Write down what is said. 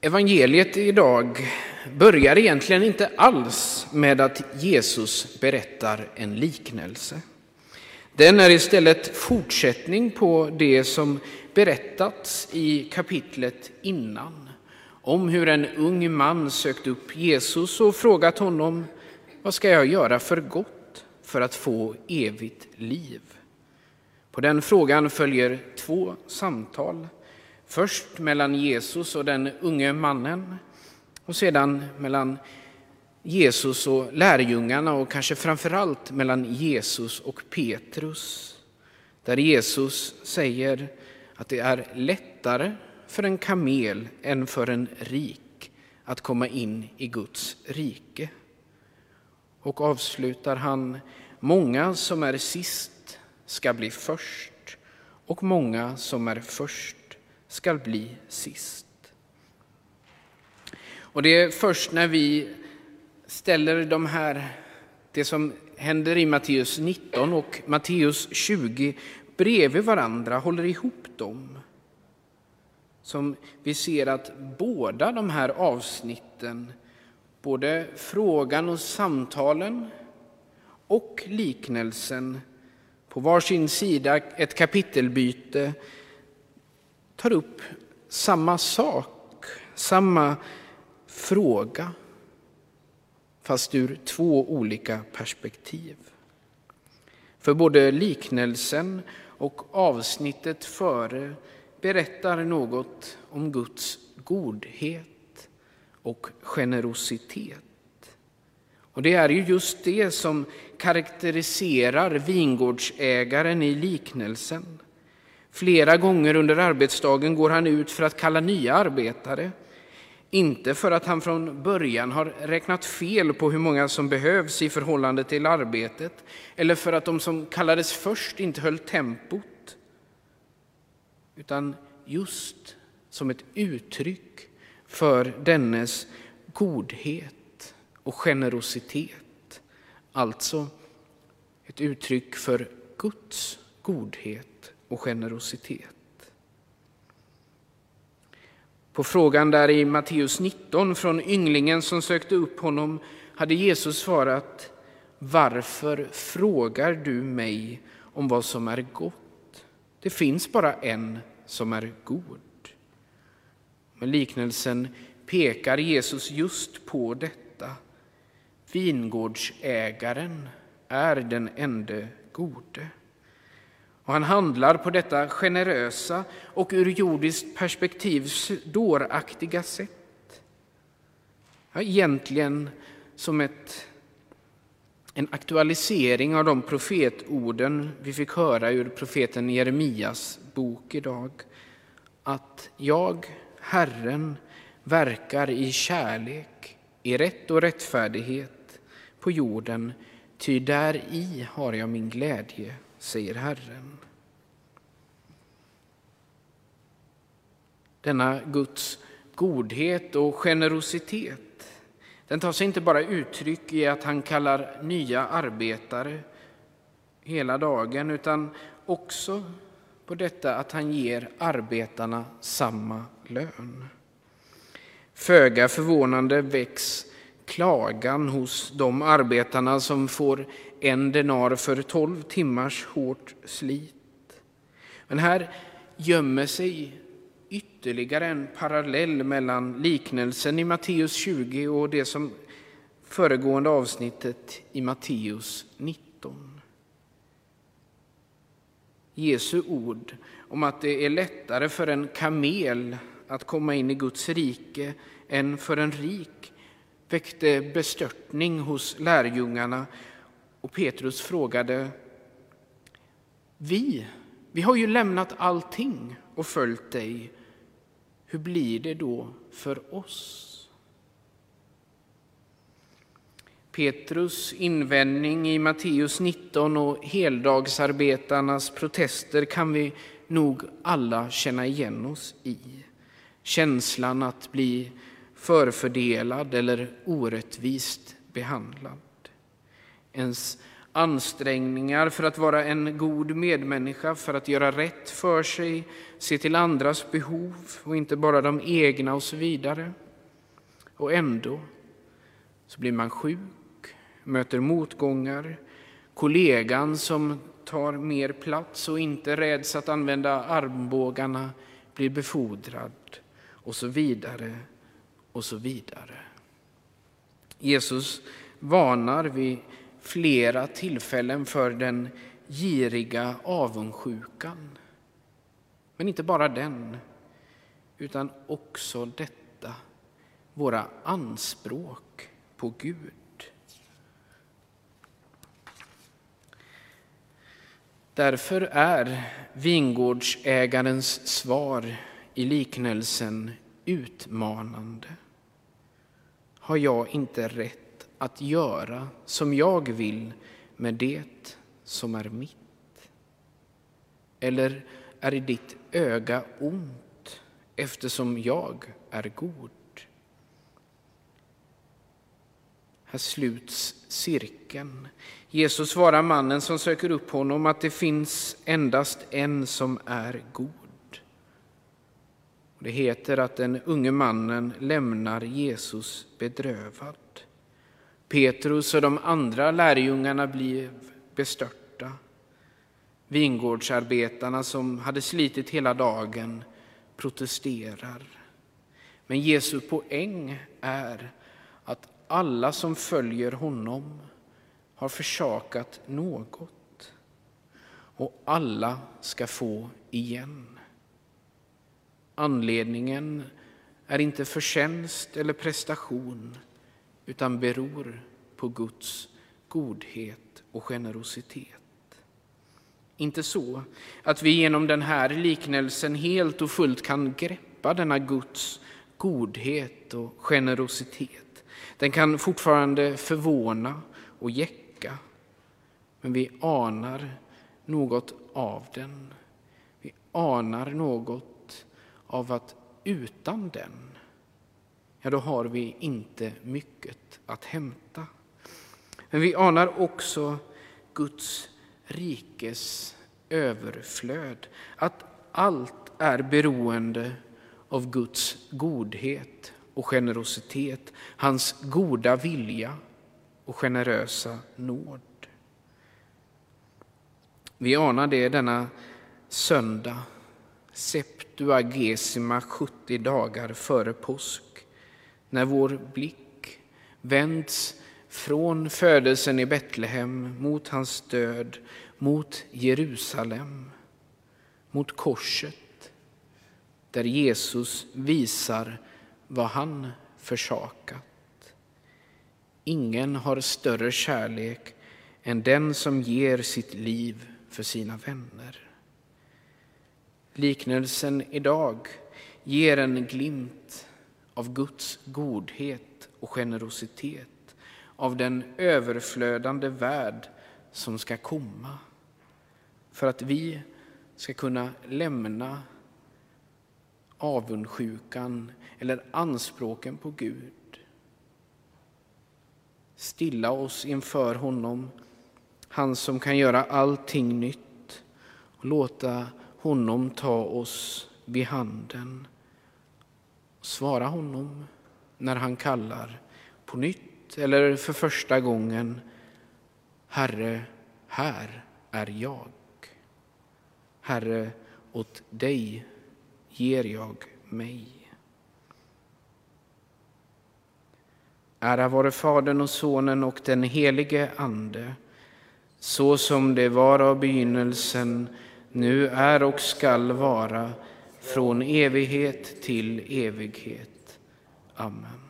Evangeliet idag börjar egentligen inte alls med att Jesus berättar en liknelse. Den är istället fortsättning på det som berättats i kapitlet innan om hur en ung man sökt upp Jesus och frågat honom vad ska jag göra för gott för att få evigt liv? På den frågan följer två samtal. Först mellan Jesus och den unge mannen och sedan mellan Jesus och lärjungarna och kanske framförallt mellan Jesus och Petrus. Där Jesus säger att det är lättare för en kamel än för en rik att komma in i Guds rike. Och avslutar han, många som är sist ska bli först och många som är först ska bli sist. Och det är först när vi ställer de här, det som händer i Matteus 19 och Matteus 20 bredvid varandra, håller ihop dem, som vi ser att båda de här avsnitten, både frågan och samtalen och liknelsen, på varsin sida ett kapitelbyte, tar upp samma sak, samma fråga, fast ur två olika perspektiv. För både liknelsen och avsnittet före berättar något om Guds godhet och generositet. Och det är ju just det som karaktäriserar vingårdsägaren i liknelsen. Flera gånger under arbetsdagen går han ut för att kalla nya arbetare. Inte för att han från början har räknat fel på hur många som behövs i förhållande till arbetet eller för att de som kallades först inte höll tempot. Utan just som ett uttryck för dennes godhet och generositet. Alltså ett uttryck för Guds godhet och generositet. På frågan där i Matteus 19 från ynglingen som sökte upp honom hade Jesus svarat Varför frågar du mig om vad som är gott? Det finns bara en som är god. Med liknelsen pekar Jesus just på detta. Vingårdsägaren är den ende gode. Och han handlar på detta generösa och ur jordiskt perspektiv dåraktiga sätt. Ja, egentligen som ett, en aktualisering av de profetorden vi fick höra ur profeten Jeremias bok idag. Att jag, Herren, verkar i kärlek, i rätt och rättfärdighet på jorden, ty där i har jag min glädje säger Herren. Denna Guds godhet och generositet den tar sig inte bara uttryck i att han kallar nya arbetare hela dagen utan också på detta att han ger arbetarna samma lön. Föga förvånande väcks klagan hos de arbetarna som får en denar för tolv timmars hårt slit. Men här gömmer sig ytterligare en parallell mellan liknelsen i Matteus 20 och det som föregående avsnittet i Matteus 19. Jesu ord om att det är lättare för en kamel att komma in i Guds rike än för en rik väckte bestörtning hos lärjungarna och Petrus frågade Vi, vi har ju lämnat allting och följt dig. Hur blir det då för oss? Petrus invändning i Matteus 19 och heldagsarbetarnas protester kan vi nog alla känna igen oss i. Känslan att bli förfördelad eller orättvist behandlad. Ens ansträngningar för att vara en god medmänniska, för att göra rätt för sig, se till andras behov och inte bara de egna och så vidare. Och ändå så blir man sjuk, möter motgångar, kollegan som tar mer plats och inte räds att använda armbågarna blir befordrad och så vidare och så vidare. Jesus varnar vid flera tillfällen för den giriga avundsjukan. Men inte bara den, utan också detta, våra anspråk på Gud. Därför är vingårdsägarens svar i liknelsen utmanande. Har jag inte rätt att göra som jag vill med det som är mitt? Eller är i ditt öga ont eftersom jag är god? Här sluts cirkeln. Jesus svarar mannen som söker upp honom att det finns endast en som är god. Det heter att den unge mannen lämnar Jesus bedrövad. Petrus och de andra lärjungarna blev bestörta. Vingårdsarbetarna som hade slitit hela dagen protesterar. Men Jesu poäng är att alla som följer honom har försakat något och alla ska få igen. Anledningen är inte förtjänst eller prestation utan beror på Guds godhet och generositet. Inte så att vi genom den här liknelsen helt och fullt kan greppa denna Guds godhet och generositet. Den kan fortfarande förvåna och jäcka, men vi anar något av den. Vi anar något av att utan den, ja då har vi inte mycket att hämta. Men vi anar också Guds rikes överflöd, att allt är beroende av Guds godhet och generositet, hans goda vilja och generösa nåd. Vi anar det denna söndag, Duagesima, 70 dagar före påsk, när vår blick vänds från födelsen i Betlehem mot hans död, mot Jerusalem, mot korset, där Jesus visar vad han försakat. Ingen har större kärlek än den som ger sitt liv för sina vänner. Liknelsen idag ger en glimt av Guds godhet och generositet, av den överflödande värld som ska komma, för att vi ska kunna lämna avundsjukan eller anspråken på Gud. Stilla oss inför honom, han som kan göra allting nytt och låta honom ta oss vid handen. Svara honom när han kallar på nytt eller för första gången. Herre, här är jag. Herre, åt dig ger jag mig. Ära vare Fadern och Sonen och den helige Ande, så som det var av begynnelsen, nu är och skall vara, från evighet till evighet. Amen.